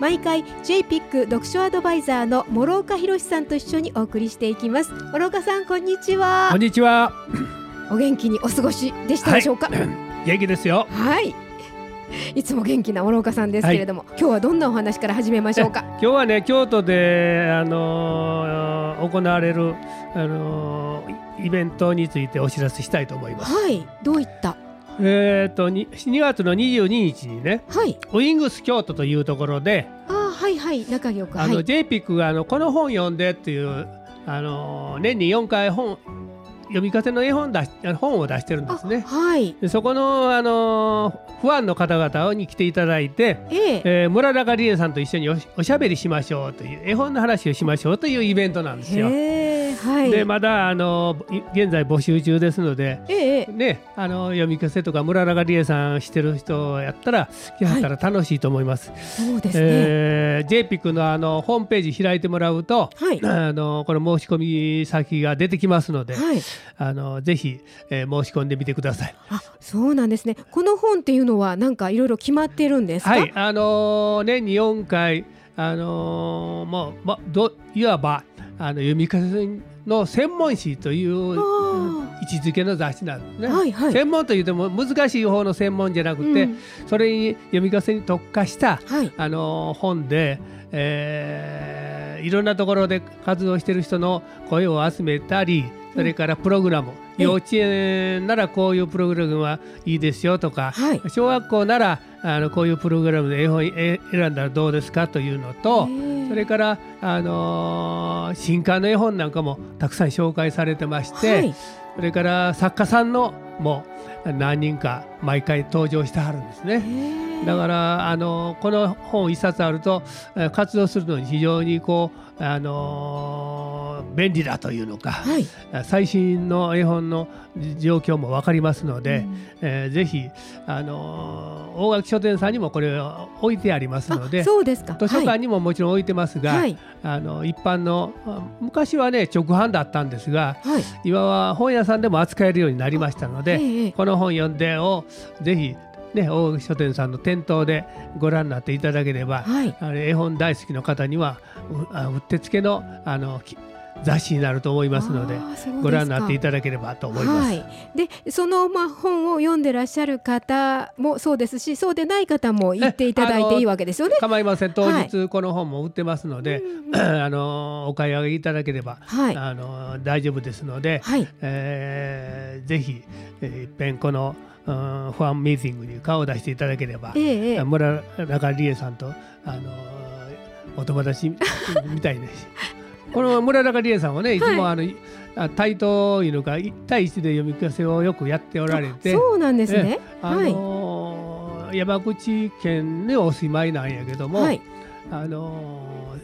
毎回 JPIC 読書アドバイザーの諸岡博さんと一緒にお送りしていきます。諸岡さんこんにちは。こんにちは。お元気にお過ごしでしたでしょうか？元気ですよ。はい。いつも元気な諸岡さんですけれども、はい、今日はどんなお話から始めましょうか？今日はね京都であのー、行われるあのー、イベントについてお知らせしたいと思います。はい。どういった？えーと、と 2, 2月の22日にね、はい、ウイングス京都というところであはいはい仲良くあの、はい、JPIC があのこの本読んでっていうあの年に4回本読み方の絵本出し本を出してるんですね。はい、でそこの、あのファンの方々に来ていただいて、ええ。えー、村中理恵さんと一緒におおしゃべりしましょうという絵本の話をしましょうというイベントなんですよ。はい、でまだあの現在募集中ですので、ええ、ね、あの読み聞かせとか村中理恵さんしてる人やったら来はったら楽しいと思います。はい、そうですね、えー、JPIC のあのホームページ開いてもらうと、はい、あのこの申し込み先が出てきますので、はい、あのぜひ、えー、申し込んでみてください。あそうなんですね。この本っていうのはなんかいろいろ決まってるんですはいあのー、年に4回あのー、もう、ま、どいわばあの読み聞かせの専門誌という位置づけの雑誌なんですね。はいはい、専門というとも難しい方の専門じゃなくて、うん、それに読み聞かせに特化した、はい、あの本で、えー、いろんなところで活動している人の声を集めたりそれからプログラム、うん、幼稚園ならこういうプログラムはいいですよとか、はい、小学校ならあのこういうプログラムで絵本選んだらどうですかというのとそれから、あのー、新刊の絵本なんかもたくさん紹介されてまして、はい、それから作家さんのも何人か毎回登場してはるんですね。だからあのこの本一冊あると活動するのに非常にこうあの便利だというのか、はい、最新の絵本の状況も分かりますので、うん、えー、ぜひあの大垣書店さんにもこれ置いてありますのでそうですか。図書館にももちろん置いてますが、はい、あの一般の昔はね直販だったんですが、はい、今は本屋さんでも扱えるようになりましたので、ええ、この本読んでをぜひね、大垣書店さんの店頭でご覧になっていただければ、はい、あ絵本大好きの方にはううってつけのあの雑誌になると思いますのでご覧になっていただければと思います。はい、でその、まあ、本を読んでらっしゃる方もそうですしそうでない方も言っていただいていいわけですよね。構いません。当日この本も売ってますので、はい、あのお買い上げいただければ、はい、あの大丈夫ですので、はい。えー、ぜひ、えー、いっぺんこのファンミーティングに顔を出していただければ、ええ、村中理恵さんとあのお友達 みたいですこの村中理恵さんはねい。つもあの、はい、対等いうのか1対1で読み聞かせをよくやっておられてそうなんですね、あのーはい、山口県にお住まいなんやけども、はい、あの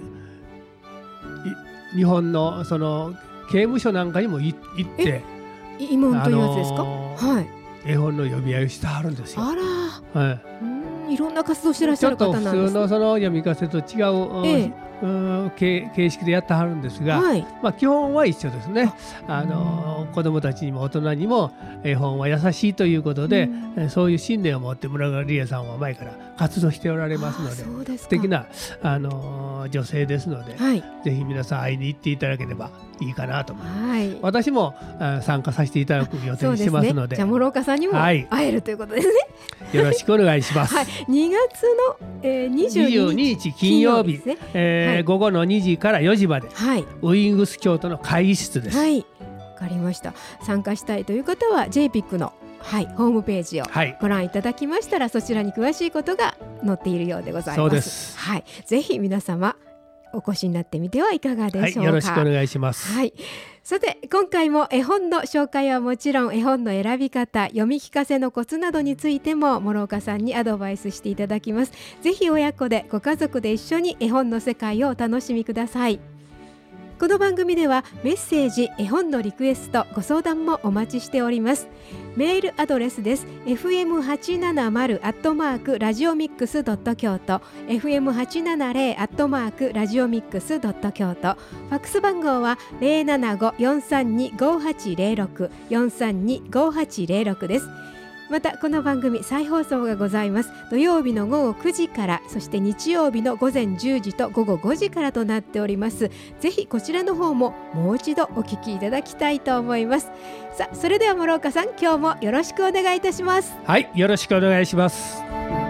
ー、日本のその刑務所なんかにも行って慰問というやつですか、あのー、はい。絵本の読み合いをしてはるんですよ。あら、はい、いろんな活動してらっしゃる方なんです、ね、ちょっと普通のその読み聞かせと違う、ええ形形式でやってはるんですが、はい、まあ、基本は一緒ですね。あの子どもたちにも大人にも絵本は優しいということで、うん、そういう信念を持って村川理恵さんは前から活動しておられますので素敵なあの女性ですので、はい、ぜひ皆さん会いに行っていただければいいかなと思います、はい、私も参加させていただく予定にしてますので、ね、じゃあ諸岡さんにも会えるということですね、よろしくお願いします、はい、2月の、えー、22日金曜日、ね。えー、はい、午後の2時から4時まで、はい、ウイングス京都の会議室です。はい。わかりました。参加したいという方は JPIC のはい、ホームページをご覧いただきましたら、はい、そちらに詳しいことが載っているようでございます。はい、ぜひ皆様お越しになってみてはいかがでしょうか。はい、よろしくお願いします。はい。さて今回も絵本の紹介はもちろん絵本の選び方読み聞かせのコツなどについても諸岡さんにアドバイスしていただきますぜひ親子でご家族で一緒に絵本の世界をお楽しみくださいこの番組ではメッセージ絵本のリクエストご相談もお待ちしております。メールアドレスです。fm870 アットマークラジオミックスドット京都。fm870 アットマークラジオミックスドット京都。ファックス番号は075-432-5806 432-5806です。またこの番組再放送がございます。土曜日の午後9時からそして日曜日の午前10時と午後5時からとなっております。ぜひこちらの方ももう一度お聞きいただきたいと思います。さあそれでは諸岡さん今日もよろしくお願いいたします。はいよろしくお願いします。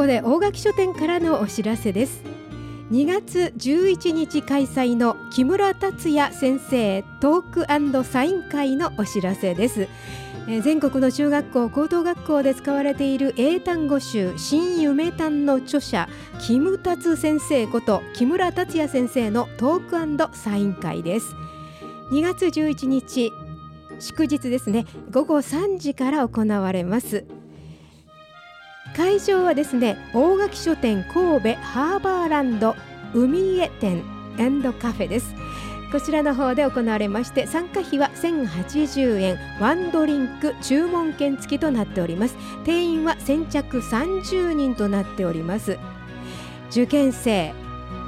ここで大垣書店からのお知らせです。2月11日開催の木村達也先生トークサイン会のお知らせです。全国の中学校高等学校で使われている英単語集新夢単の著者キムタツ先生こと木村達也先生のトークサイン会です。2月11日祝日ですね。午後3時から行われます。会場はですね大垣書店神戸ハーバーランド海家店カフェです。こちらの方で行われまして参加費は1080円。ワンドリンク注文券付きとなっております。定員は先着30人となっております。受験生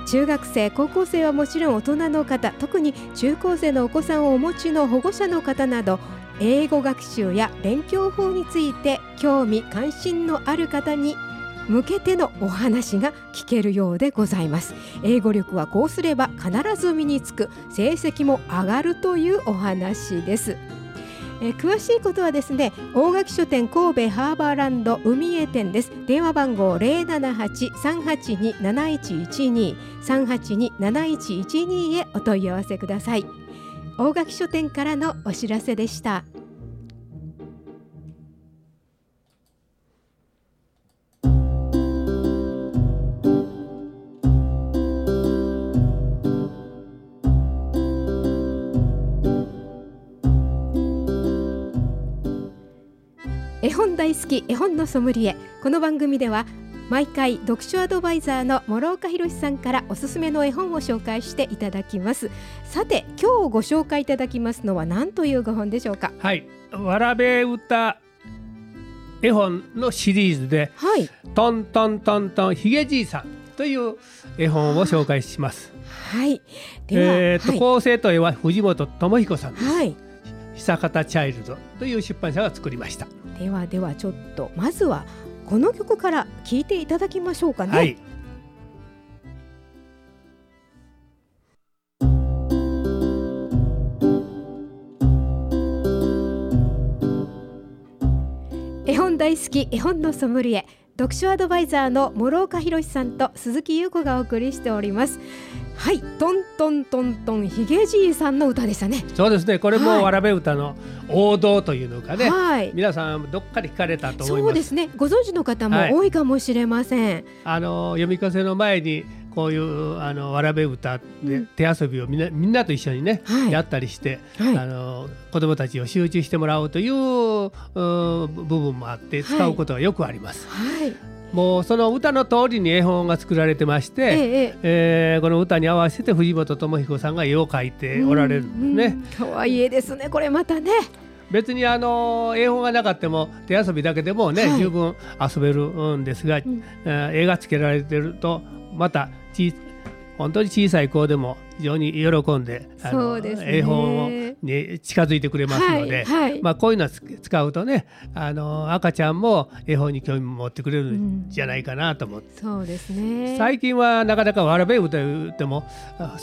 中学生高校生はもちろん大人の方特に中高生のお子さんをお持ちの保護者の方など英語学習や勉強法について興味関心のある方に向けてのお話が聞けるようでございます。英語力はこうすれば必ず身につく成績も上がるというお話です。え詳しいことはですね大垣書店神戸ハーバーランド海江店です。電話番号078-382-7112 382-7112へお問い合わせください。大垣書店からのお知らせでした。絵本大好き絵本のソムリエ。この番組では毎回読書アドバイザーの諸岡博さんからおすすめの絵本を紹介していただきます。さて今日ご紹介いただきますのは何というご本でしょうか？はい。わらべ歌絵本のシリーズで、はい、トントントントンひげじいさんという絵本を紹介します。はい。えーと、はい、構成と絵は藤本智彦さんです、はい、久方チャイルドという出版社が作りました。ではではちょっとまずはこの曲から聴いていただきましょうかね。はい絵本大好き絵本のソムリエ読書アドバイザーの諸岡博さんと鈴木優子がお送りしておりますはい。トントントントンひげじいさんの歌でしたね。そうですね。これもわらべ歌の王道というのかね、はい、皆さんどっかで聞かれたと思います。そうですね。ご存知の方も多いかもしれません、はい、あの読み聞かせの前にこういうあのわらべ歌で手遊びをみんなみんなと一緒にね、はい、やったりして、はい、あの子どもたちを集中してもらおうという部分もあって使うことがよくあります。はいもうその歌の通りに絵本が作られてまして、えええー、この歌に合わせて藤本智彦さんが絵を描いておられるんですね。可愛、い絵ですねこれまたね。別にあの絵本がなかったも手遊びだけでもね、はい、十分遊べるんですが、うん、絵がつけられてるとまたち本当に小さい子でも非常に喜んであの、ね、絵本をに近づいてくれますので、はいはい、まあ、こういうのを使うとねあの赤ちゃんも絵本に興味持ってくれるんじゃないかなと思って、うん、そうですね。最近はなかなかわらべ歌うっても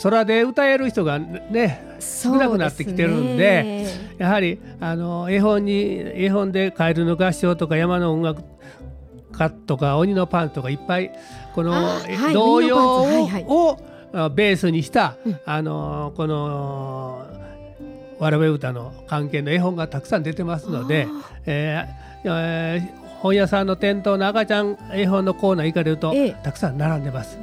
空で歌える人がね少なくなってきてるんで、ね、やはりあの絵本に絵本で「カエルの合唱」とか「山の音楽」とか「鬼のパン」とかいっぱいこの童謡をベースにした、うん、あのこのわらべ歌の関係の絵本がたくさん出てますので、えーえー、本屋さんの店頭の赤ちゃん絵本のコーナー行かれると、ええ、たくさん並んでます。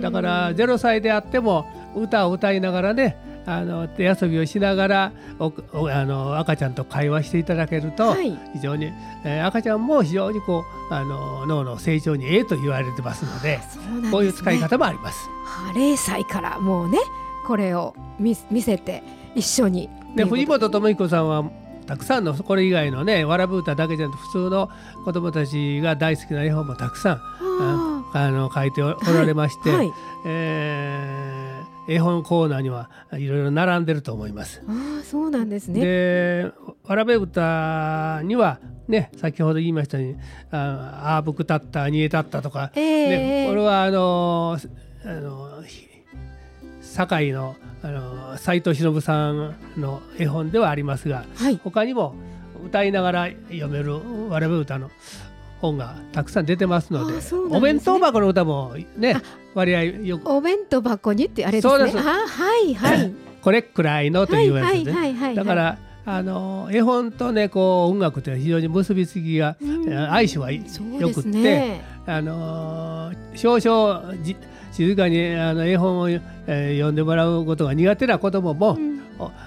だから0歳であっても歌を歌いながらねあの手遊びをしながらおあの赤ちゃんと会話していただけると、はい、非常に、えー、赤ちゃんも非常にこうあの脳の成長にええと言われてますので、ね、こういう使い方もあります。0歳からもうねこれを見見せて一緒に。で藤本智彦さんはたくさんのこれ以外のねわらぶ歌だけじゃなく普通の子どもたちが大好きな絵本もたくさんあの書いておられまして、はいはい、えー、絵本コーナーにはいろいろ並んでると思います。あそうなんですね。でわらべ歌にはね先ほど言いましたように「ああぶくたった煮えたった」とか、えー、ね、これはあのあの堺のあの斉藤忍さんの絵本ではありますが、はい、他にも歌いながら読めるわらべ歌の本がたくさん出てますので、ね、お弁当箱の歌もね割合よく。お弁当箱にってあれですね。す。はいはい。これくらいのというやつで、だからあの絵本とねこう音楽って非常に結びつきが、うん、相性はよくって、ね、あの少々じ静かにあの絵本を、えー、読んでもらうことが苦手な子どもも、うん、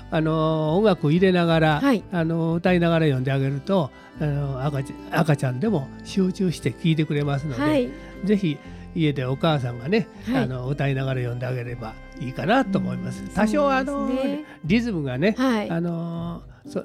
あの音楽を入れながら、はい、あの歌いながら読んであげるとあの赤ち赤ちゃんでも集中して聴いてくれますので、はい、ぜひ家でお母さんがね、はい、あの歌いながら読んであげればいいかなと思います。多少あの、ね、リズムがね、あのそ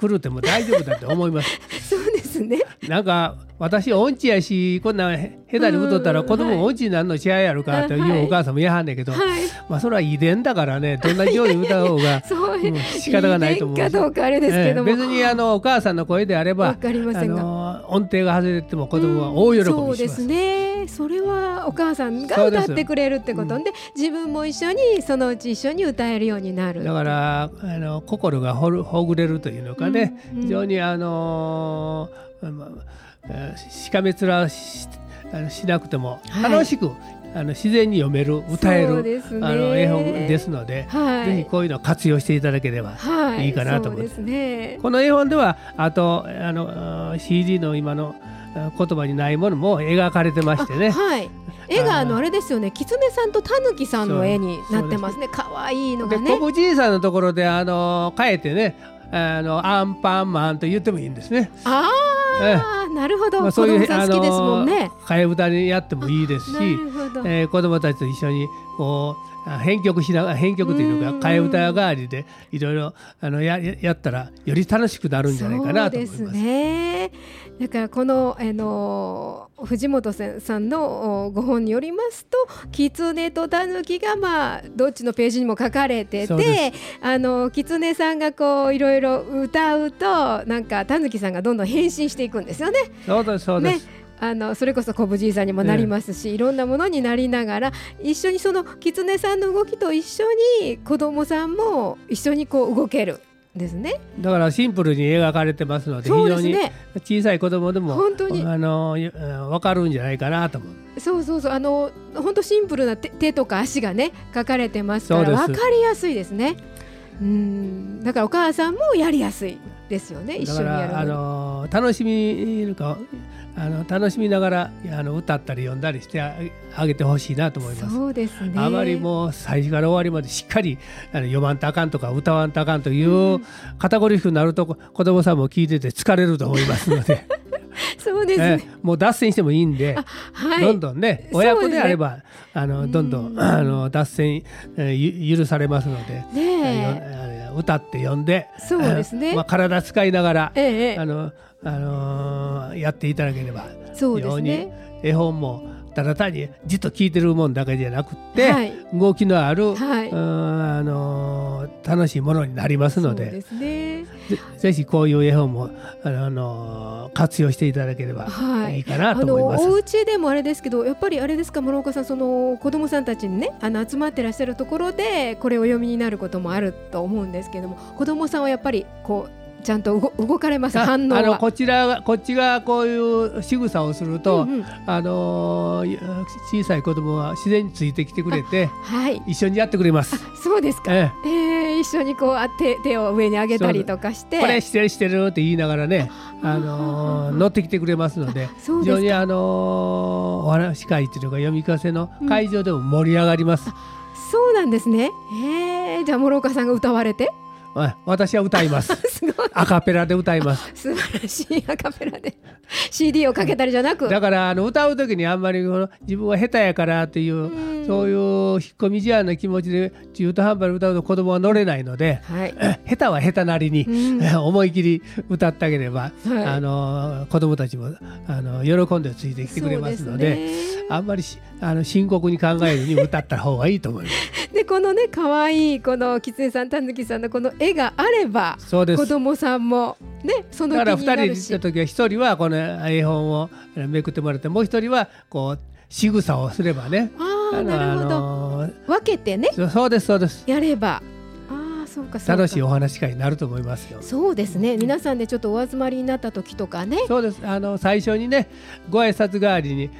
狂っても大丈夫だと思います。そうですね。なんか私音痴やしこんな下手に歌ったら子供音痴になるの試合やるかというお母さんも言はんねんけど、はい、まあそれは遺伝だからねどんなように歌う方が 仕方がないと思う。かどうかあれですけども、えー、別にあのお母さんの声であればあの音程が外れても子供は大喜びします。そうですね。それはお母さんが歌ってくれるってことで、うん、自分も一緒にそのうち一緒に歌えるよ。うになる。だからあの心がほるほぐれるというのかね、うんうん、非常にあのーしかめ面ししなくても楽しく、はい、あの自然に読める歌える、ね、あの絵本ですので、はい、ぜひこういうのを活用していただければい。いかなと思います。はい、ね、この絵本ではあとあの CD の今の言葉にないものも描かれてましてね。はい。絵があのあれですよね。狐さんと狸さんの絵になってますね。可愛いのがね。で、小じいさんのところであの変えてね、あのアンパンマンと言ってもいいんですね。ああ。あなるほど、まあ、そういうあの替え歌にやってもいいですし、えー、子供たちと一緒にこう編曲しながら編曲というのか替え歌代わりでいろいろあのややったらより楽しくなるんじゃないかなと思います。ね、だからこの、あの藤本さんのご本によりますと狐と狸がまあどっちのページにも書かれててあの狐さんがこういろいろ歌うとなんか狸さんがどんどん変身していくんですよね。そうですそうです、ね。あのそれこそ小ぶじいさんにもなりますし、えいろんなものになりながら一緒にその狐さんの動きと一緒に子供さんも一緒にこう動けるですね。だからシンプルに描かれてますので、非常に小さい子供でも本当に。あの分かるんじゃないかなと思う。そうそうそう。あの本当シンプルな手とか足がね描かれてますから分かりやすいですね。うん。だからお母さんもやりやすいですよね。一緒にやるあの楽しみかあの楽しみながらあの歌ったり読んだりしてあげてほしいなと思います。そうですね。あまりもう最初から終わりまでしっかりあの読まんとあかんとか歌わんとあかんという、うん、肩こりくなると子供さんも聞いてて疲れると思いますので。そうですね、もう脱線してもいいんで、はい、どんどんね親子であれば、ね、あのどんどんあの脱線、えー、許されますので、ね、歌って読んでそうですね、まあ、体使いながら、ええ、あのあのー、やっていただければそうですね。絵本もただ単にじっと聞いてるもんだけじゃなくて、はい、動きのある、はい、あのー、楽しいものになりますのでそうです、ね、ぜひこういう絵本も、あのー、活用していただければいいかなと思います。はい、お家でもあれですけどやっぱりあれですか諸岡さんその子どもさんたちにねあの集まってらっしゃるところでこれお読みになることもあると思うんですけども子どもさんはやっぱりこうちゃんと動かれます反応あのこちらこっちがこういう仕草をすると、うんうん、あの小さい子供は自然についてきてくれて、はい、一緒にやってくれます。そうですか。ええー、一緒にこう手手を上に上げたりとかして、これしてるしてるって言いながらね、あの乗ってきてくれますので、非常にあのお話し会というか読み聞かせの会場でも盛り上がります。うん、そうなんですね。ええじゃあ諸岡さんが歌われて。私は歌います。アカペラで歌います。素晴らしい。アカペラで。CD をかけたりじゃなく。だからあの歌う時にあんまりこの自分は下手やからっていう、うそういう引っ込み思案な気持ちで中途半端に歌うと子供は乗れないので、はい、下手は下手なりに、思い切り歌ってあげれば、はい、あの子供たちもあの喜んでついてきてくれますので、ね、あんまりあの深刻に考えずに歌った方がいいと思います。でこのね可愛いこの狐さんたぬきさんのこの絵があればそうです。子供さんもねそのだから2人で行った時は1人はこの絵本をめくってもらってもう1人はこう仕草をすればねああなるほど、分けてねそうですそうですやればそうか楽しいお話会になると思いますよ。そうですね。皆さんでちょっとお集まりになった時とかね。そうです。あの最初にね、ご挨拶代わりに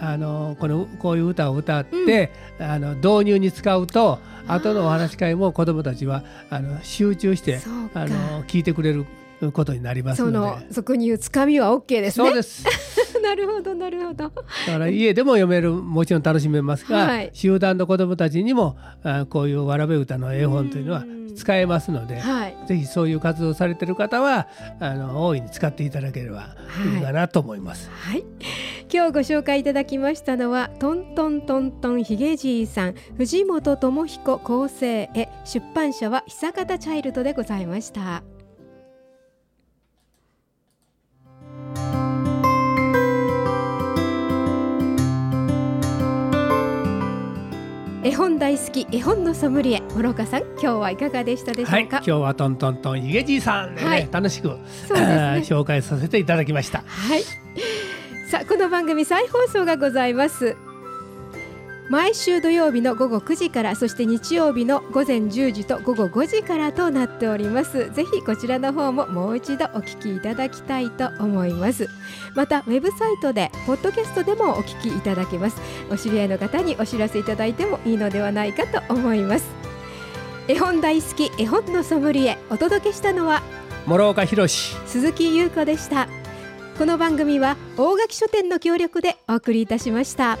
あのこのこういう歌を歌って、うん、あの導入に使うと、後のお話会も子どもたちはあの集中してあの聞いてくれることになりますその俗に言うつかみは OK ですね。そうです。なるほどなるほど。だから家でも読めるもちろん楽しめますが、はい、集団の子どもたちにもあこういうわらべ歌の絵本というのは使えますので、はい、ぜひそういう活動されてる方はあの大いに使っていただければいいかなと思います。はい、今日ご紹介いただきましたのはトントントントンひげじいさん藤本智彦構成へ出版社は久方チャイルドでございました。絵本大好き絵本のソムリエ諸岡さん今日はいかがでしたでしょうか、はい、今日はトントントンひげじいさんでね、はい、楽しく、ね、紹介させていただきました。はい。さあこの番組再放送がございます毎週土曜日の午後9時からそして日曜日の午前10時と午後5時からとなっております。ぜひこちらの方ももう一度お聞きいただきたいと思います。またウェブサイトでポッドキャストでもお聞きいただけます。お知り合いの方にお知らせいただいてもいいのではないかと思います。絵本大好き絵本のソムリエお届けしたのは諸岡博鈴木優子でした。この番組は大垣書店の協力でお送りいたしました。